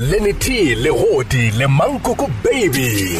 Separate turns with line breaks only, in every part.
lenetee legodi le mankoko baby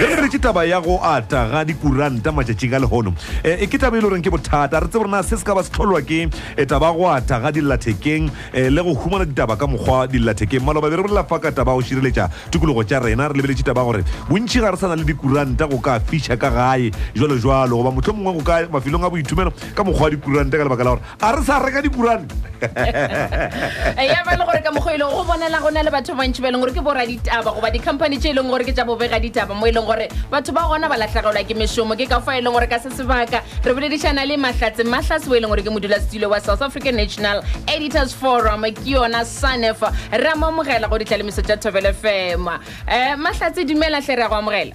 re re ke taba ya go ata ga dikuranta matšatšing a lehono e, e ke taba e le goreng ke bothata re tsebo rena se se ka ba se tlholwa ke e, taba go ata ga dillathekeng e, le go humana ditaba ka mokgwa dillathekeng maloba be re bolela fa ka taba go šireletša tikologo tša rena re lebeletše taba gore bontšhi ga re sa na le dikuranta go ka fiša ka gae jalo jalo goba motlho mongwe go ka mafelong a boithomelo ka mokgwa wa dikuranta ka lebaka la gore ga re sa reka dikurane Eh,
ya ba le gore ka mokgo e leng go bonela go na le batho ba bantši ba e leng gore ke bora ditaba goba di-company tše e leng gore ke tša bobega ditaba mo e leng gore batho ba gona ba latlhegelwa ke mešomo ke ka fa e leng gore ka se sebaka re boledišana le mahlatse mahlase o e leng gore ke modulasetulo wa south african national editors forum ke yona sanef re a mo amogela go ditlalemeso tša thobele fema um mahlatse dumela tlhe re ya go amogela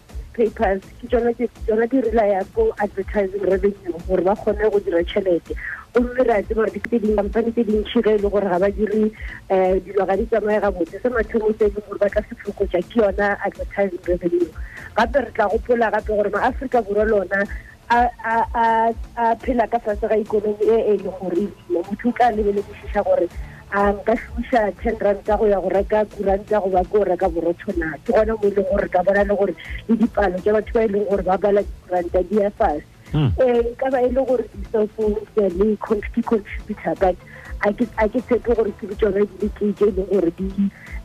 papers ke tsona tsona di rela ya ko advertising revenue gore ba kgone go dira tšhelete gomme re a tseba gore tse dingwe kampane tse dintšhi ge e le gore ga ba dire um eh, dilo ga di tsamaye gabotse se mathomo se e leng gore ba tla se fokotsa ke yona advertising revenue gape re tla gopola gape gore maaforika borwa lona a a a a phela ka fase ga ikonomi e e le gore ebile motho o tla lebele go fiša gore a nka šomiša ten rand ka go ya go reka kuranta goba ke o reka borotho na ke gona mo e leng gore re ka bona le gore le dipalo tša batho ba e leng gore ba bala dikuranta di ya fase um ka ba e le gore di-cell phone ke le ke contributor but a ke tshepe gore ke tsone di le tse e leng gore di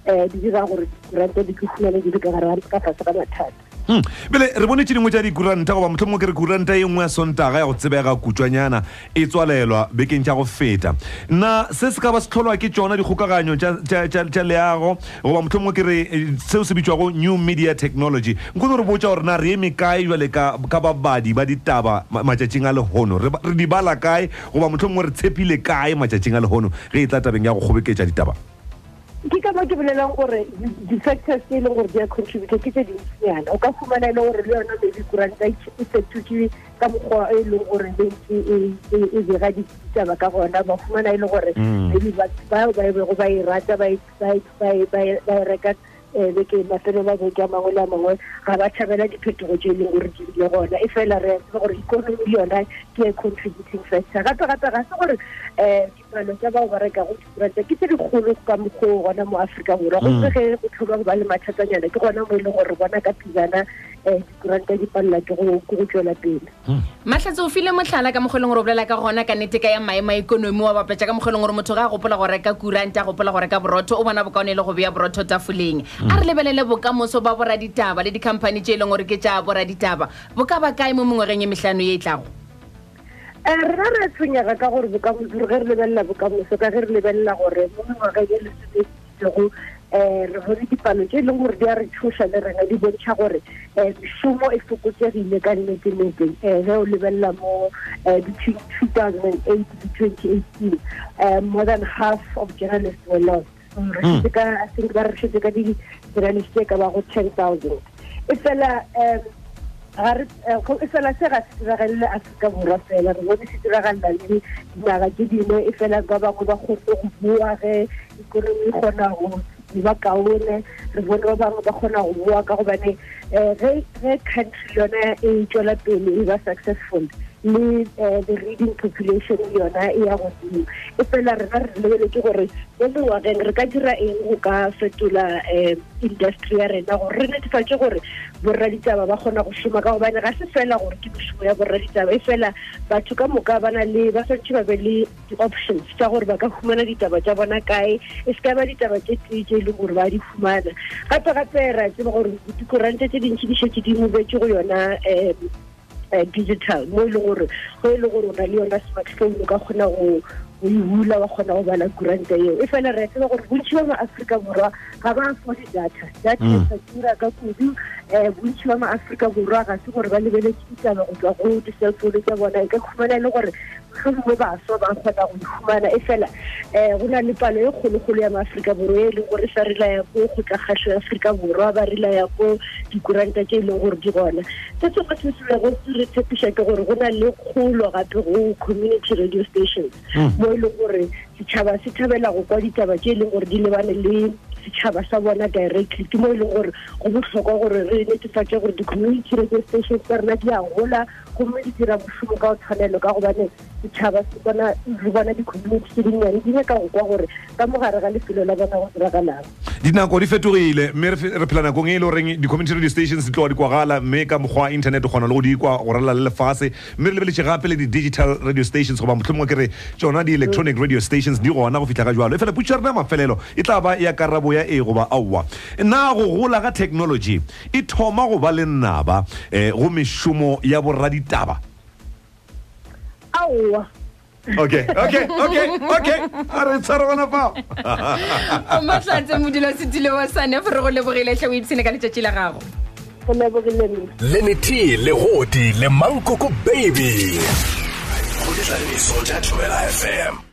um di dira gore dikuranta di ke fumane di le ka gare ka fase ga mathata
Hmm. bele re bone tše dingwe tša dikuranta goba motlho mongwe ke re kuranta e nngwe ya sontaga ya go tsebega kutswanyana e tswalelwa bekeng tša go feta na se se ka ba se tlholwa ke tšona dikgokaganyo tša leago goba motlho mongwe ke re eh, seo se bitswago new media technology nko tse re botsa gore na re eme kae jale ka babadi ba ditaba matšatšing a lehono re di bala kae goba motlho mongwe re tshepile kae matšatšing a lehono ge e tla tabeng ya go kgobeketša ditaba
ke ka mo ke bolelang gore di-factors tse e leng gore di a contribute ke tse dintsinyana o ka fumana e le gore le yona maybe kuranta e fetotse ka mokgwa e leng gore e, e, e, e bega ditaba ka gona ba fumana e le gore
mm.
maybe batho bao ba ebego ba e rata ba e reka eh, beke mafelo ba beke a mangwe le a mangwe ga ba thabela diphetogo tse e leng gore di le gona e fela re gore economy le yona ke e contributing factor gape gape ga se gore um palo tsa bao ba rekago dikuranta ke tse dikgolo ka mokgoo gona mo aforika borwa mm. gomme ge go tlhoka go ba le mathatanyana ke gona mo e leng gore bona ka pizana um eh, dikuranta di palela ke go tswela pele
mm. matlhatse o file motlhala ka mokgwa e leng gore o bolela ka gona ka nete ka ya maemo a ikonomi wa bapetsa ka mokgwa e leng gore motho ga a gopola go reka kuranta a gopola go reka borotho o bona bokaone e le go beya borotho tafoleng mm. a re lebelele bokamoso ba boraditaba le dikhamphani tse e leng gore ke tsa boraditaba bo ka ba kae mo mongwegeng e metlhano e e tlago
um rena re tshwenyega ka gore bokamoso ge re lebelela bokamoso ka ge re lebelela gore mo mengwaga e lesometšego um eh, re bone dipalo tse e leng gore di a re tshoša le rena di bontšha gore um mešomo e fokotsegile ka nnete-nete um eh, ge o lebelela mo um between two thousand and eight le twenty eighteen um more than half of journalists were lost rešitse ka i think ba rešitse ka di rallis tse ka bago ten thousand e fela um gare eh, e fela se ga se diragalele aforika borwa fela re bone se diragalela le dinaga ke dingwe e fela ba bangwe ba kgone go bua ge ikonomi e kgona go ba kaone re bone ba bangwe ba kgona go boa ka gobane um ge country yona e tswela pele e ba successful le um the reading population yona e ya godimo e fela rena re lebeletse gore mo mengwageng re ka dira eng go ka fetola um industry ya rena gore re netefatse gore borra ditaba ba kgona go šoma ka gobane ga se fela gore ke mošomo ya borra ditaba e fela batho ka moka ba na le ba swantšhe ba be le di-options tša gore ba ka humana ditaba tša bona kae e se ka ba ditaba tše tee tše e leng gore ba di humana gape gape ra tseba gore dikoranta tše dintši di šetse di mobetse go yona um digital mo e leng gore go e le gore o na le yona smartphone o ka kgona go o e hula wa kgona go bala kuranta eo e fela re tseba gore bontši ba maaforika borwa ga ba afode data data
mm.
sa tura ka kudu um bontši ba maaforika borwa ga se gore ba lebeletse ditaba go tswa go di-cellphone tsa bona e ka khumana e le gore go dingwe baswa ba kgona go ikhumana e fela um go na le palo e kgologolo ya maaforika borwa e leng gore sa rela ya ko go tla kgatlho ya aforika borwa ba rela ya ko dikuranta tse e leng gore di gona se se go thusilego se re tshepiša ke gore go na le kgolo gape go community radio stations hmm. mo e leng gore setšhaba se thabela go kwa ditaba tse e leng gore di lebane le setšhaba sa bona directly ke mo e leng gore go botlhokwa gore re netefatse gore di-community radio stations tsa rena di a gola gomme di dira mošomo ka go tshwanelo ka gobane setšhaba se bona re bona di-community tse dinnyane di nyaka go kwa gore ka mogare ga lefelo la bona go diragalang
dinako di fetogile mme re phela nakong e e le goreng di-community radio stations di tloga di kwagala mme ka mokgwa wa internet o kgona le go di kwa go ralela le lefase mme re lebeletse gape le di-digital radio stations goba motlho mongwe ke re tsona di-electronic radio stations di gona go fitlha ka jalo e fela putšo ya rena mafelelo e tla ba ya karabo ya e goba aowa na go gola ga technology E thoma go ba le naba eh, go mešomo ya boraditaba.
aowa
Okay, okay, okay, okay. A re tshware gona fao.
mahlatse modula setile wa sane gore go lebogile tlhe o ipshene ka letšatši la gago
go lebogile
me lenetee legodi le mankoko baby go dira lesotho ya thobela fm